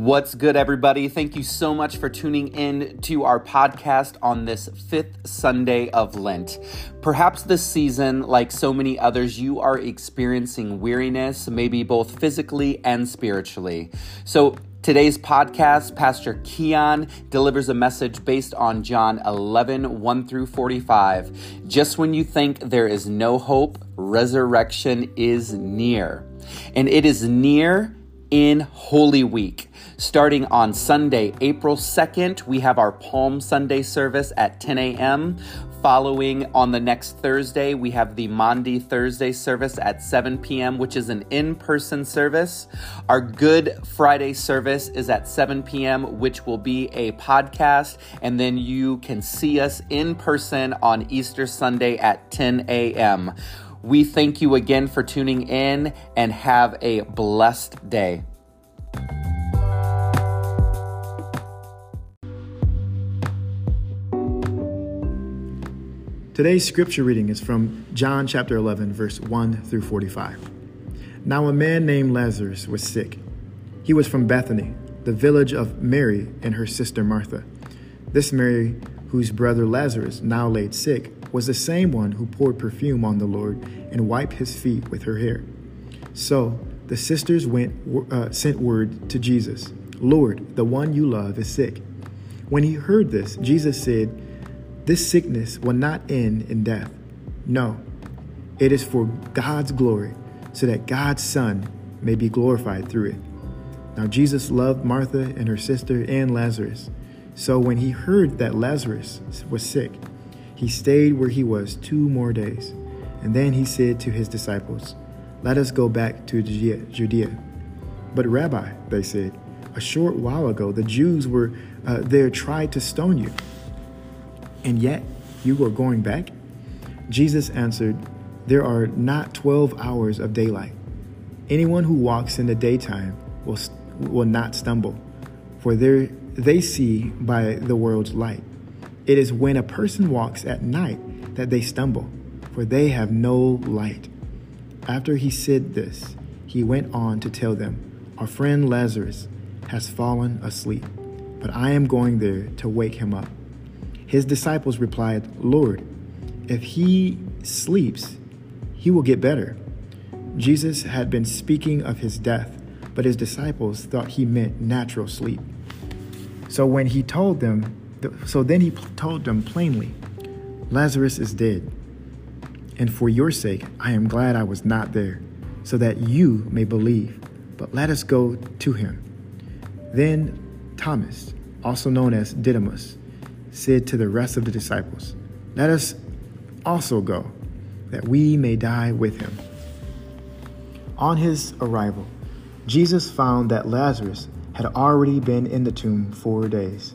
What's good, everybody? Thank you so much for tuning in to our podcast on this fifth Sunday of Lent. Perhaps this season, like so many others, you are experiencing weariness, maybe both physically and spiritually. So, Today's podcast, Pastor Keeyon delivers a message based on John 11, 1 through 45. Just when you think there is no hope, resurrection is near. And it is near in Holy Week. Starting on Sunday, April 2nd, we have our Palm Sunday service at 10 a.m. Following on the next Thursday, we have the Maundy Thursday service at 7 p.m., which is an in person service. Our Good Friday service is at 7 p.m., which will be a podcast. And then you can see us in person on Easter Sunday at 10 a.m. We thank you again for tuning in and have a blessed day. Today's scripture reading is from John chapter 11, verse 1 through 45. Now, a man named Lazarus was sick. He was from Bethany, the village of Mary and her sister Martha. This Mary, whose brother Lazarus now laid sick, was the same one who poured perfume on the Lord and wiped his feet with her hair. So the sisters went uh, sent word to Jesus, "Lord, the one you love is sick." When he heard this, Jesus said, this sickness will not end in death. No, it is for God's glory, so that God's Son may be glorified through it. Now, Jesus loved Martha and her sister and Lazarus. So when he heard that Lazarus was sick, he stayed where he was two more days. And then he said to his disciples, Let us go back to Judea. But, Rabbi, they said, a short while ago the Jews were uh, there tried to stone you and yet you are going back? Jesus answered, There are not 12 hours of daylight. Anyone who walks in the daytime will, will not stumble, for they see by the world's light. It is when a person walks at night that they stumble, for they have no light. After he said this, he went on to tell them, Our friend Lazarus has fallen asleep, but I am going there to wake him up. His disciples replied, Lord, if he sleeps, he will get better. Jesus had been speaking of his death, but his disciples thought he meant natural sleep. So when he told them, so then he told them plainly, Lazarus is dead. And for your sake, I am glad I was not there, so that you may believe. But let us go to him. Then Thomas, also known as Didymus, said to the rest of the disciples, Let us also go, that we may die with him. On his arrival, Jesus found that Lazarus had already been in the tomb four days.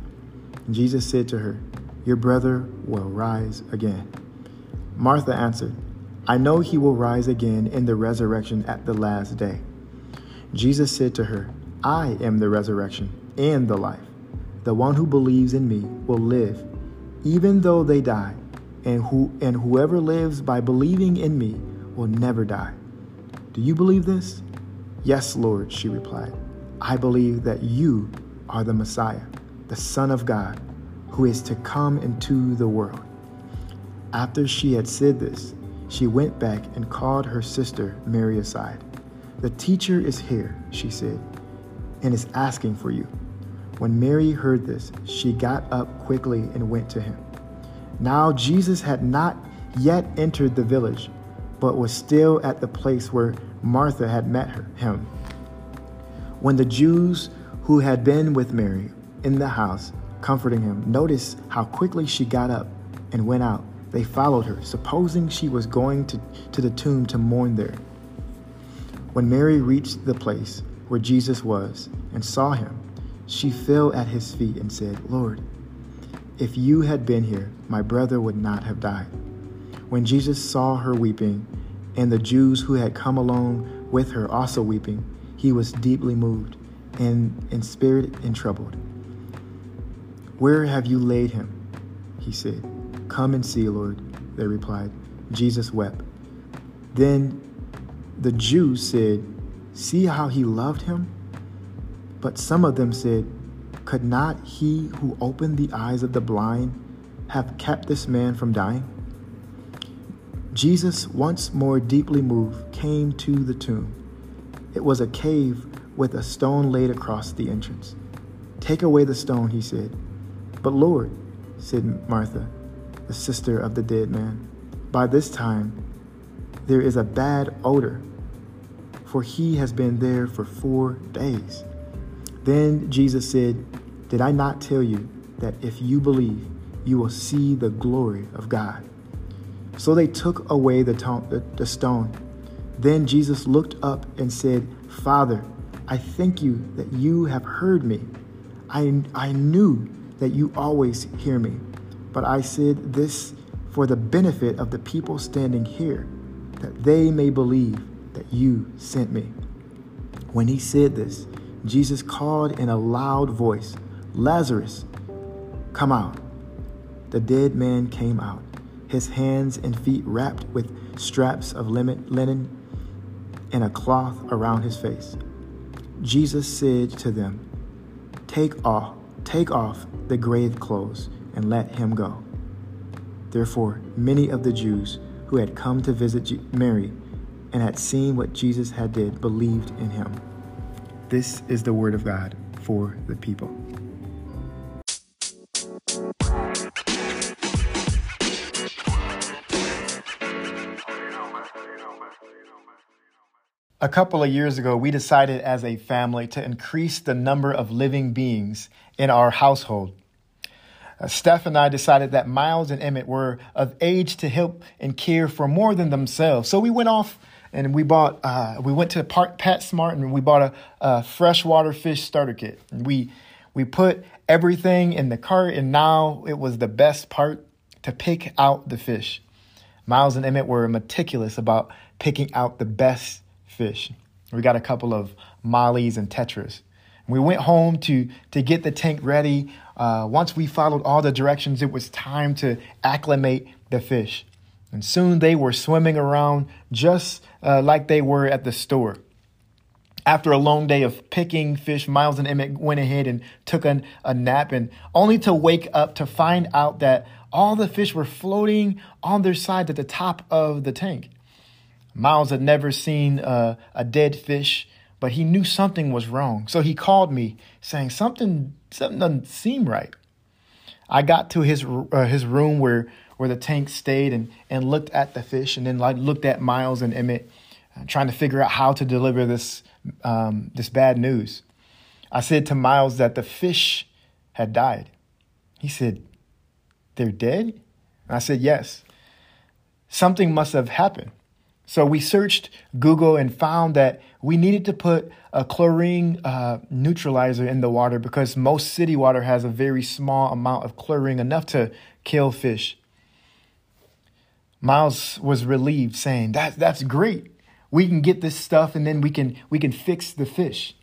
Jesus said to her, Your brother will rise again. Martha answered, I know he will rise again in the resurrection at the last day. Jesus said to her, I am the resurrection and the life. The one who believes in me will live, even though they die, and, who, and whoever lives by believing in me will never die. Do you believe this? Yes, Lord, she replied. I believe that you are the Messiah, the Son of God, who is to come into the world. After she had said this, she went back and called her sister Mary aside. The teacher is here, she said, and is asking for you. When Mary heard this, she got up quickly and went to him. Now Jesus had not yet entered the village, but was still at the place where Martha had met her, him. When the Jews who had been with Mary in the house, comforting him, noticed how quickly she got up and went out, they followed her, supposing she was going to, to the tomb to mourn there. When Mary reached the place where Jesus was and saw him, She fell at his feet and said, Lord, if you had been here, my brother would not have died. When Jesus saw her weeping, and the Jews who had come along with her also weeping, he was deeply moved and in spirit and troubled. Where have you laid him? He said. Come and see, Lord, they replied. Jesus wept. Then the Jews said, See how he loved him? But some of them said, Could not he who opened the eyes of the blind have kept this man from dying? Jesus, once more deeply moved, came to the tomb. It was a cave with a stone laid across the entrance. Take away the stone, he said. But Lord, said Martha, the sister of the dead man, by this time there is a bad odor, for he has been there for four days. Then Jesus said, Did I not tell you that if you believe, you will see the glory of God? So they took away the, to- the, stone. Then Jesus looked up and said, Father, I thank you that you have heard me. I, I knew that you always hear me, but I said this for the benefit of the people standing here, that they may believe that you sent me. When he said this, Jesus called in a loud voice, Lazarus, come out. The dead man came out, his hands and feet wrapped with straps of linen and a cloth around his face. Jesus said to them, Take off, take off the grave clothes and let him go. Therefore, many of the Jews who had come to visit Mary and had seen what Jesus had did believed in him. This is the word of God for the people. A couple of years ago, we decided as a family to increase the number of living beings in our household. Uh, Steph and I decided that Miles and Emmett were of age to help and care for more than themselves. So we went off and we bought, uh, we went to Park PetSmart and we bought a, a freshwater fish starter kit. And we, we put everything in the cart and now it was the best part to pick out the fish. Miles and Emmett were meticulous about picking out the best fish. We got a couple of mollies and tetras. We went home to, to get the tank ready. Uh, once we followed all the directions, it was time to acclimate the fish. And soon they were swimming around just uh, like they were at the store. After a long day of picking fish, Miles and Emmett went ahead and took an, a nap, and only to wake up to find out that all the fish were floating on their sides at the top of the tank. Miles had never seen uh, a dead fish, but he knew something was wrong. So he called me saying something something doesn't seem right. I got to his uh, his room where where the tank stayed and and looked at the fish, and then I looked at Miles and Emmett, uh, trying to figure out how to deliver this um, this bad news. I said to Miles that the fish had died. He said, "They're dead." And I said, "Yes." Something must have happened. So we searched Google and found that we needed to put a chlorine uh, neutralizer in the water because most city water has a very small amount of chlorine, enough to kill fish. Miles was relieved, saying, "That that's great. We can get this stuff, and then we can we can fix the fish."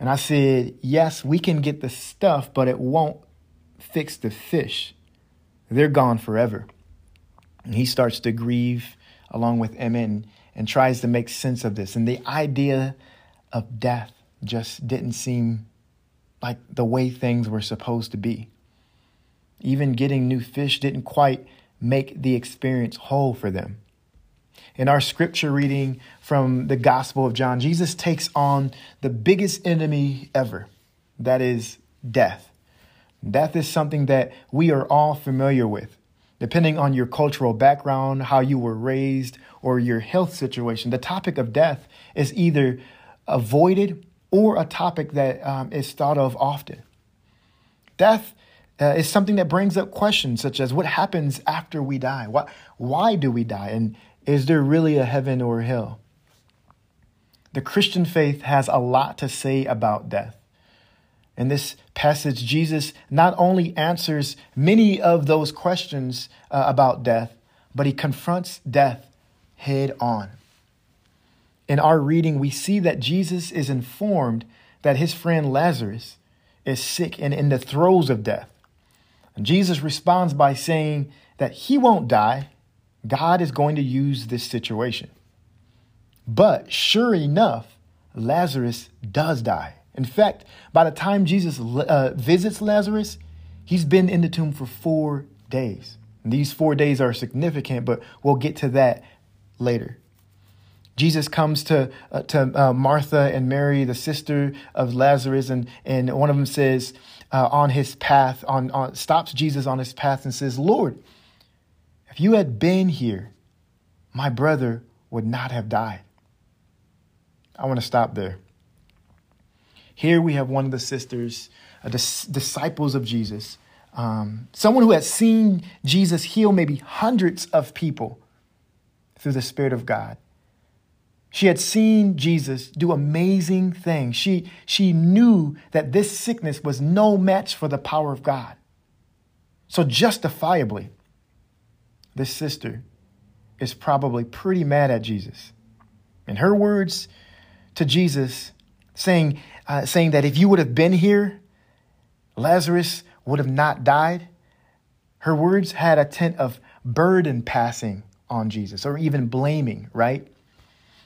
And I said, "Yes, we can get the stuff, but it won't fix the fish. They're gone forever." And he starts to grieve along with and, and tries to make sense of this. And the idea of death just didn't seem like the way things were supposed to be. Even getting new fish didn't quite make the experience whole for them. In our scripture reading from the Gospel of John, Jesus takes on the biggest enemy ever that is, death. Death is something that we are all familiar with. Depending on your cultural background, how you were raised, or your health situation, the topic of death is either avoided or a topic that um, is thought of often. Death uh, is something that brings up questions such as what happens after we die? Why, why do we die? And is there really a heaven or hell? The Christian faith has a lot to say about death. In this passage, Jesus not only answers many of those questions uh, about death, but he confronts death head on. In our reading, we see that Jesus is informed that his friend Lazarus is sick and in the throes of death. And Jesus responds by saying that he won't die. God is going to use this situation. But sure enough, Lazarus does die. In fact, by the time Jesus uh, visits Lazarus, he's been in the tomb for four days. And these four days are significant, but we'll get to that later. Jesus comes to uh, to uh, Martha and Mary, the sister of Lazarus, and and one of them says uh, on his path, on, on stops Jesus on his path and says, "Lord, if you had been here, my brother would not have died." I want to stop there. Here we have one of the sisters, uh, dis- disciples of Jesus, um, someone who has seen Jesus heal maybe hundreds of people through the Spirit of God. She had seen Jesus do amazing things. She, she knew that this sickness was no match for the power of God. So, justifiably, this sister is probably pretty mad at Jesus. In her words to Jesus, saying, uh, saying that if you would have been here, Lazarus would have not died. Her words had a tint of burden passing on Jesus or even blaming, right?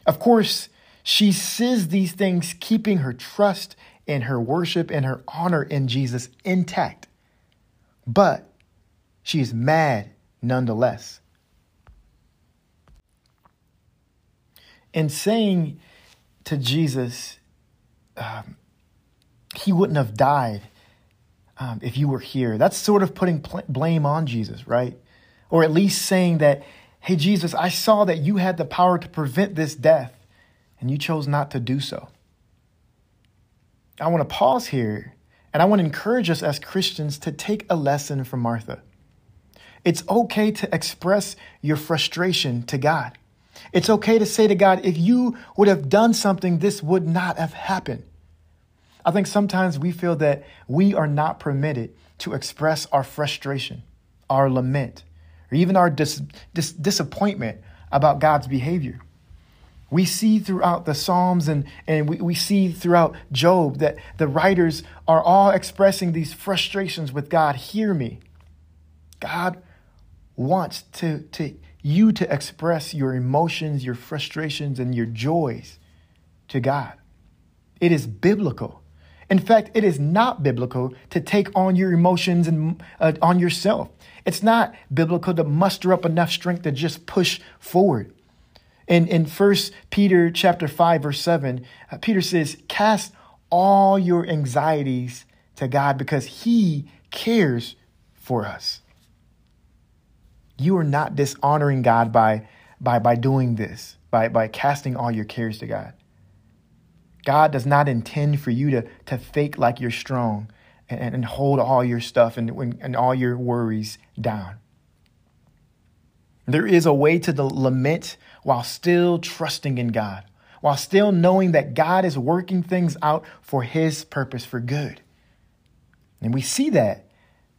Of course, she says these things keeping her trust and her worship and her honor in Jesus intact. But she is mad nonetheless. In saying to Jesus, um, he wouldn't have died um, if you were here. That's sort of putting pl- blame on Jesus, right? Or at least saying that, hey, Jesus, I saw that you had the power to prevent this death, and you chose not to do so. I want to pause here, and I want to encourage us as Christians to take a lesson from Martha. It's okay to express your frustration to God. It's okay to say to God, if you would have done something, this would not have happened. I think sometimes we feel that we are not permitted to express our frustration, our lament, or even our dis- dis- disappointment about God's behavior. We see throughout the Psalms and, and we, we see throughout Job that the writers are all expressing these frustrations with God. Hear me. God wants to, to you to express your emotions, your frustrations, and your joys to God. It is biblical. In fact, it is not biblical to take on your emotions and uh, on yourself. It's not biblical to muster up enough strength to just push forward. In, in 1 Peter chapter 5, verse 7, uh, Peter says, Cast all your anxieties to God because he cares for us. You are not dishonoring God by, by, by doing this, by, by casting all your cares to God. God does not intend for you to, to fake like you're strong and, and hold all your stuff and, and all your worries down. There is a way to the lament while still trusting in God, while still knowing that God is working things out for his purpose for good. And we see that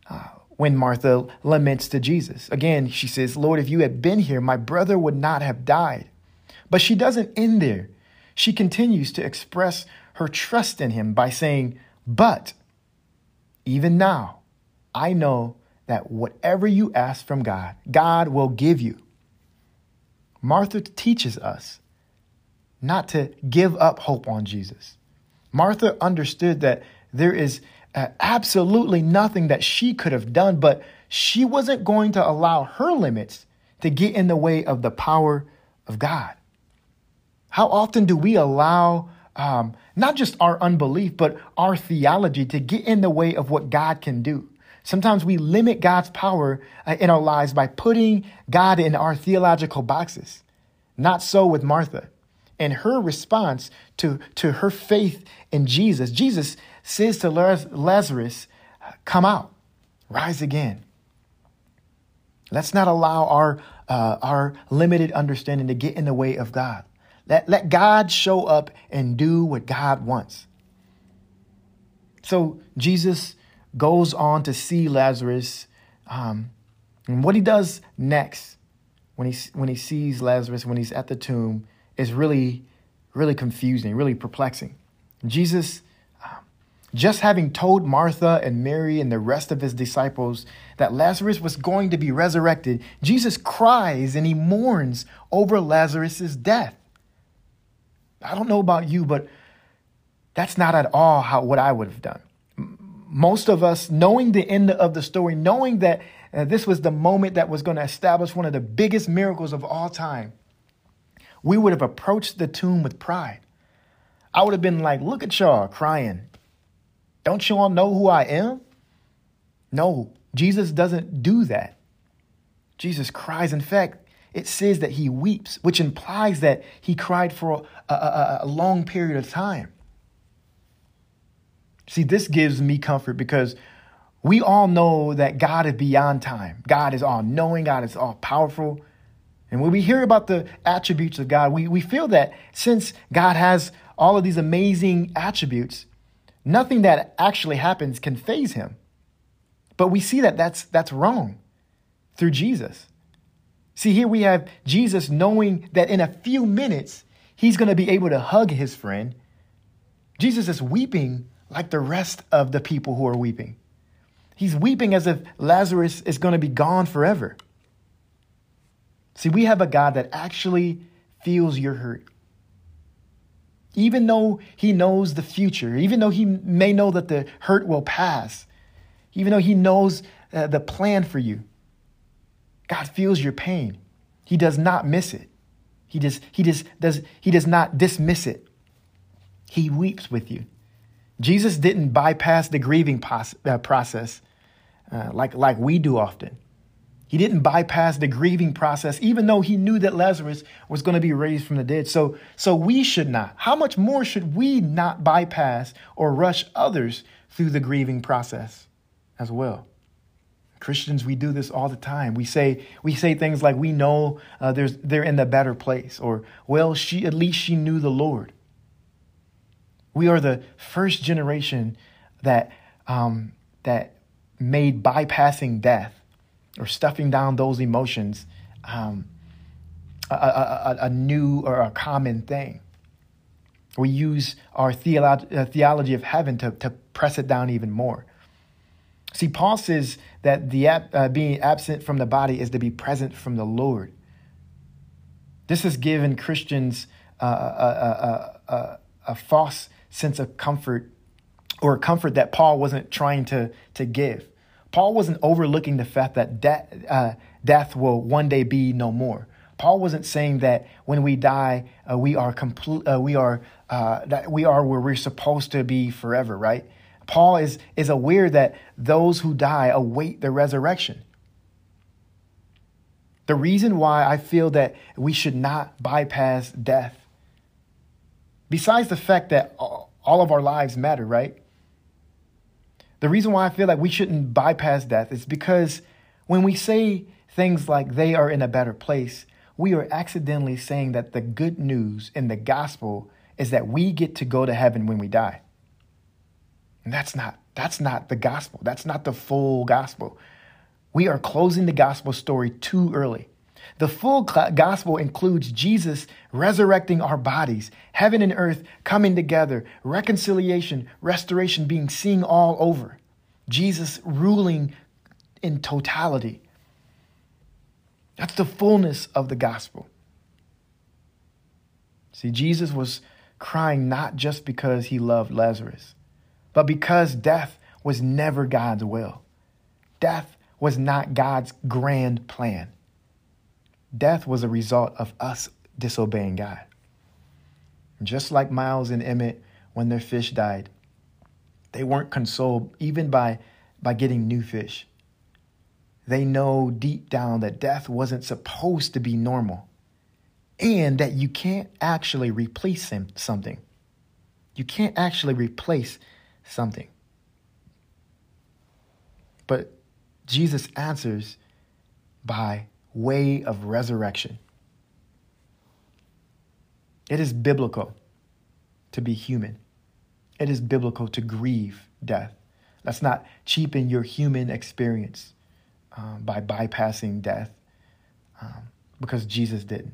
uh, when Martha laments to Jesus. Again, she says, Lord, if you had been here, my brother would not have died. But she doesn't end there. She continues to express her trust in him by saying, But even now, I know that whatever you ask from God, God will give you. Martha teaches us not to give up hope on Jesus. Martha understood that there is uh, absolutely nothing that she could have done, but she wasn't going to allow her limits to get in the way of the power of God. How often do we allow um, not just our unbelief, but our theology to get in the way of what God can do? Sometimes we limit God's power uh, in our lives by putting God in our theological boxes. Not so with Martha. And her response to, to her faith in Jesus, Jesus says to Lazarus, Come out, rise again. Let's not allow our, uh, our limited understanding to get in the way of God. Let, let God show up and do what God wants. So Jesus goes on to see Lazarus. Um, and what he does next when he, when he sees Lazarus, when he's at the tomb, is really, really confusing, really perplexing. Jesus, um, just having told Martha and Mary and the rest of his disciples that Lazarus was going to be resurrected, Jesus cries and he mourns over Lazarus' death. I don't know about you, but that's not at all how what I would have done. Most of us, knowing the end of the story, knowing that uh, this was the moment that was going to establish one of the biggest miracles of all time, we would have approached the tomb with pride. I would have been like, look at y'all crying. Don't you all know who I am? No, Jesus doesn't do that. Jesus cries. In fact, it says that he weeps, which implies that he cried for a, a, a, long period of time. See, this gives me comfort because we all know that God is beyond time. God is all knowing, God is all powerful. And when we hear about the attributes of God, we, we feel that since God has all of these amazing attributes, nothing that actually happens can phase him. But we see that that's, that's wrong through Jesus. See, here we have Jesus knowing that in a few minutes, he's going to be able to hug his friend. Jesus is weeping like the rest of the people who are weeping. He's weeping as if Lazarus is going to be gone forever. See, we have a God that actually feels your hurt. Even though he knows the future, even though he may know that the hurt will pass, even though he knows uh, the plan for you, God feels your pain. He does not miss it. He just, he just does, he does not dismiss it. He weeps with you. Jesus didn't bypass the grieving uh, process uh, like, like we do often. He didn't bypass the grieving process, even though he knew that Lazarus was going to be raised from the dead. So, so we should not. How much more should we not bypass or rush others through the grieving process as well? Christians, we do this all the time. We say we say things like we know uh, there's they're in the better place, or well, she at least she knew the Lord. We are the first generation that um, that made bypassing death or stuffing down those emotions um, a, a, a, new or a common thing. We use our theolo- uh, theology of heaven to, to press it down even more. See, Paul says that the uh, being absent from the body is to be present from the Lord. This has given Christians uh, a, a, a, a, false sense of comfort or comfort that Paul wasn't trying to, to give. Paul wasn't overlooking the fact that de- uh, death will one day be no more. Paul wasn't saying that when we die, uh, we are complete, uh, we are uh, that we are where we're supposed to be forever, right? Paul is, is aware that those who die await the resurrection. The reason why I feel that we should not bypass death, besides the fact that all of our lives matter, right? The reason why I feel like we shouldn't bypass death is because when we say things like they are in a better place, we are accidentally saying that the good news in the gospel is that we get to go to heaven when we die. And that's not that's not the gospel. That's not the full gospel. We are closing the gospel story too early. The full gospel includes Jesus resurrecting our bodies, heaven and earth coming together, reconciliation, restoration being seen all over, Jesus ruling in totality. That's the fullness of the gospel. See, Jesus was crying not just because he loved Lazarus but because death was never God's will. Death was not God's grand plan. Death was a result of us disobeying God. Just like Miles and Emmett when their fish died, they weren't consoled even by, by getting new fish. They know deep down that death wasn't supposed to be normal and that you can't actually replace something. You can't actually replace something. But Jesus answers by way of resurrection. It is biblical to be human. it is biblical to grieve death. Let's not cheapen your human experience um, by bypassing death um, because Jesus didn't.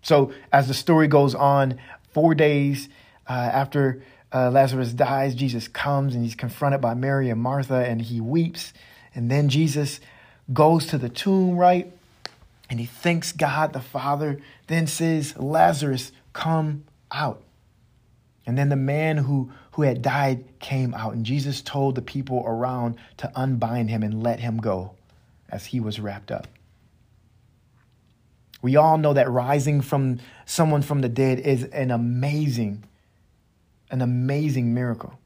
So, as the story goes on, four days uh, after uh, Lazarus dies, Jesus comes and he's confronted by Mary and Martha and he weeps. And then Jesus goes to the tomb, right? And he thanks God the Father, then says, Lazarus, come out. And then the man who, who had died came out, and Jesus told the people around to unbind him and let him go as he was wrapped up. We all know that rising from someone from the dead is an amazing, an amazing miracle.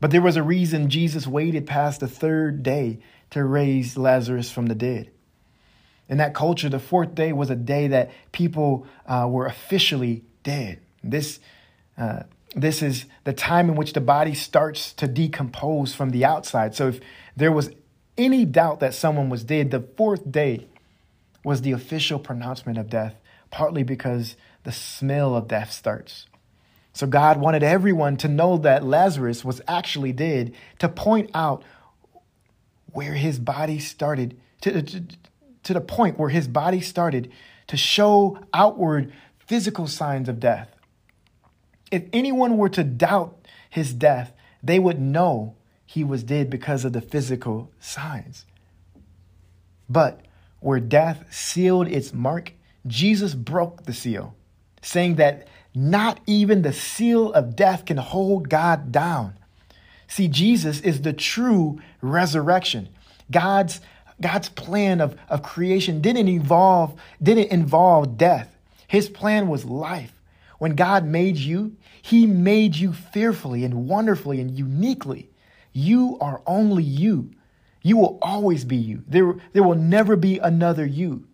But there was a reason Jesus waited past the third day to raise Lazarus from the dead. In that culture, the fourth day was a day that people uh, were officially dead. This, uh, this is the time in which the body starts to decompose from the outside. So if there was any doubt that someone was dead, the fourth day was the official pronouncement of death, partly because the smell of death starts. So God wanted everyone to know that Lazarus was actually dead, to point out where his body started, to, to, to the point where his body started to show outward physical signs of death. If anyone were to doubt his death, they would know he was dead because of the physical signs. But where death sealed its mark, Jesus broke the seal, saying that not even the seal of death can hold God down. See, Jesus is the true resurrection. God's, God's plan of, of creation didn't evolve, didn't involve death. His plan was life. When God made you, He made you fearfully and wonderfully and uniquely. You are only you. You will always be you. There, there will never be another you.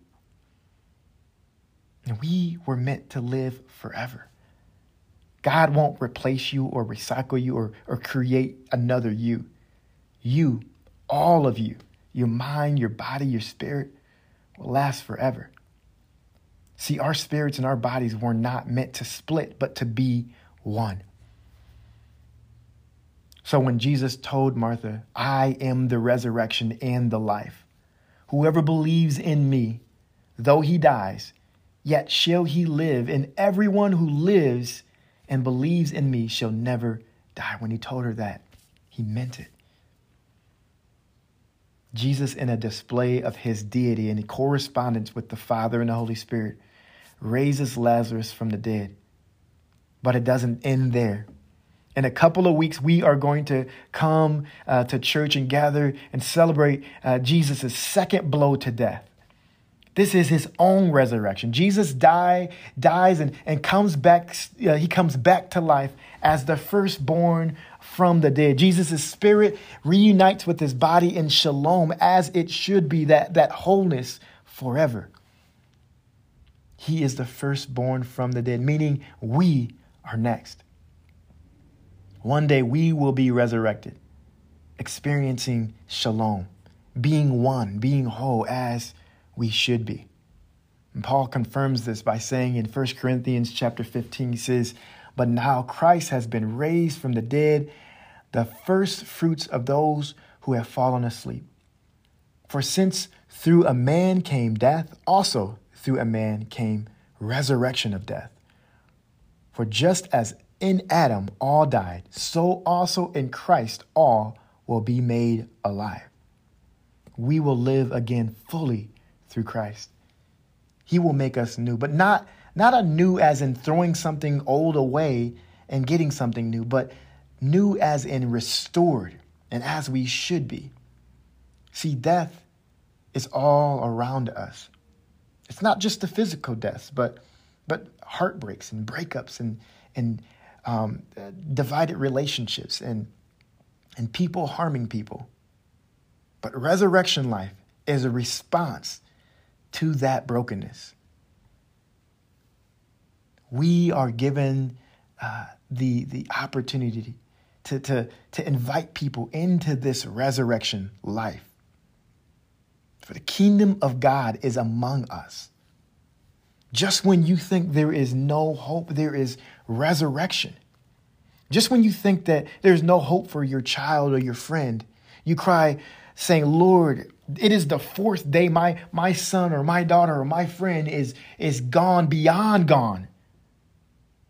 And we were meant to live forever. God won't replace you or recycle you or, or create another you. You, all of you, your mind, your body, your spirit, will last forever. See, our spirits and our bodies were not meant to split, but to be one. So when Jesus told Martha, I am the resurrection and the life, whoever believes in me, though he dies, yet shall he live, and everyone who lives and believes in me shall never die. When he told her that, he meant it. Jesus, in a display of his deity and correspondence with the Father and the Holy Spirit, raises Lazarus from the dead. But it doesn't end there in a couple of weeks, we are going to come uh, to church and gather and celebrate uh, Jesus' second blow to death. This is his own resurrection. Jesus die, dies and, and comes back, uh, he comes back to life as the firstborn from the dead. Jesus' spirit reunites with his body in shalom as it should be, that, that wholeness forever. He is the firstborn from the dead, meaning we are next. One day we will be resurrected, experiencing shalom, being one, being whole as we should be. And Paul confirms this by saying in 1 Corinthians chapter 15, he says, But now Christ has been raised from the dead, the first fruits of those who have fallen asleep. For since through a man came death, also through a man came resurrection of death. For just as in Adam all died, so also in Christ all will be made alive. We will live again fully through Christ. He will make us new, but not, not a new as in throwing something old away and getting something new, but new as in restored and as we should be. See, death is all around us. It's not just the physical deaths, but but heartbreaks and breakups and and um, divided relationships and, and people harming people. But resurrection life is a response to that brokenness. We are given uh, the, the opportunity to, to, to invite people into this resurrection life. For the kingdom of God is among us. Just when you think there is no hope, there is resurrection. Just when you think that there's no hope for your child or your friend, you cry saying, Lord, it is the fourth day my, my son or my daughter or my friend is, is gone beyond gone.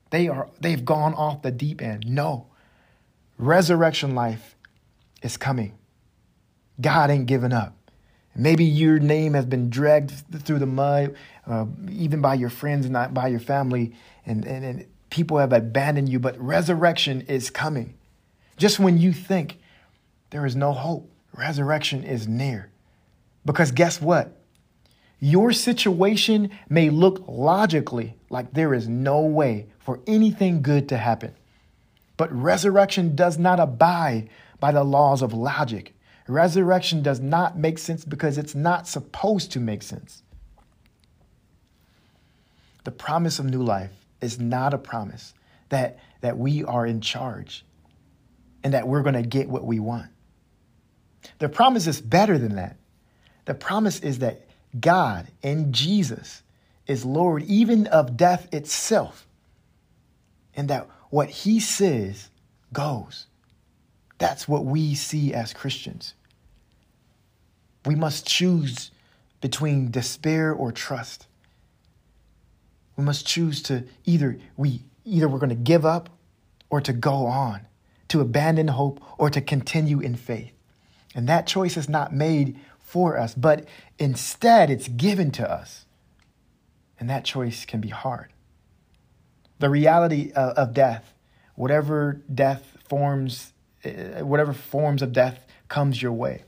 They are they've gone off the deep end. No. Resurrection life is coming. God ain't giving up. Maybe your name has been dragged through the mud, uh, even by your friends and not by your family, and, and, and people have abandoned you, but resurrection is coming. Just when you think there is no hope, resurrection is near. Because guess what? Your situation may look logically like there is no way for anything good to happen. But resurrection does not abide by the laws of logic. Resurrection does not make sense because it's not supposed to make sense. The promise of new life is not a promise that, that we are in charge and that we're going to get what we want. The promise is better than that. The promise is that God in Jesus is Lord even of death itself, and that what he says goes. That's what we see as Christians. We must choose between despair or trust. We must choose to either we either we're going to give up or to go on, to abandon hope or to continue in faith. And that choice is not made for us, but instead it's given to us. And that choice can be hard. The reality of, of death, whatever death forms, uh, whatever forms of death comes your way,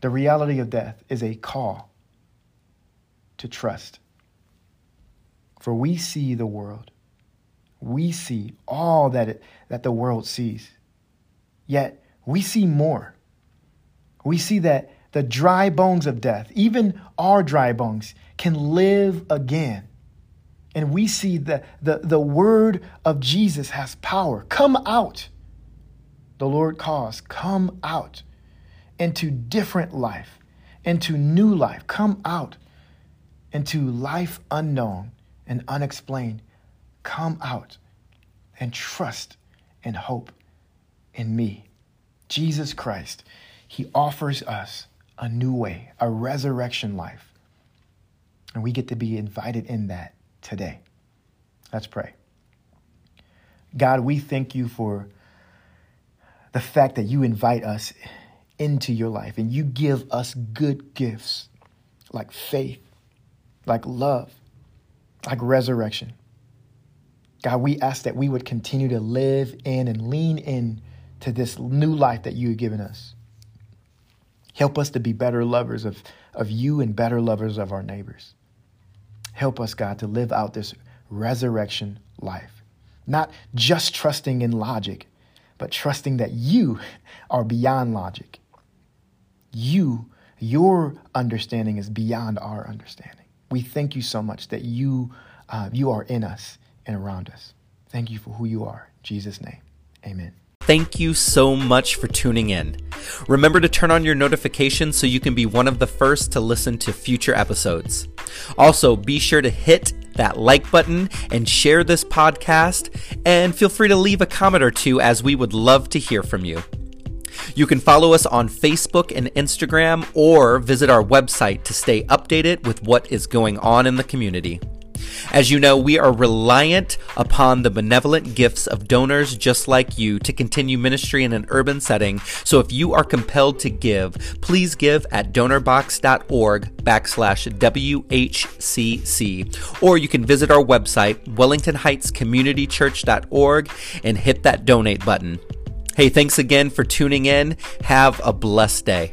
the reality of death is a call to trust. For we see the world. We see all that, it, that the world sees. Yet we see more we see that the dry bones of death, even our dry bones, can live again. And we see that the, the word of Jesus has power. Come out. The Lord calls, come out into different life, into new life. Come out into life unknown and unexplained. Come out and trust and hope in me, Jesus Christ. He offers us a new way, a resurrection life. And we get to be invited in that today. Let's pray. God, we thank you for the fact that you invite us into your life and you give us good gifts like faith, like love, like resurrection. God, we ask that we would continue to live in and lean in to this new life that you have given us. Help us to be better lovers of, of you and better lovers of our neighbors. Help us, God, to live out this resurrection life. Not just trusting in logic, but trusting that you are beyond logic. You, your understanding is beyond our understanding. We thank you so much that you, uh, you are in us and around us. Thank you for who you are. In Jesus' name, amen. Thank you so much for tuning in. Remember to turn on your notifications so you can be one of the first to listen to future episodes. Also, be sure to hit that like button and share this podcast, and feel free to leave a comment or two as we would love to hear from you. You can follow us on Facebook and Instagram or visit our website to stay updated with what is going on in the community. As you know, we are reliant upon the benevolent gifts of donors just like you to continue ministry in an urban setting. So if you are compelled to give, please give at donorbox.org backslash WHCC. Or you can visit our website, wellingtonheightscommunitychurch.org, and hit that donate button. Hey, thanks again for tuning in. Have a blessed day.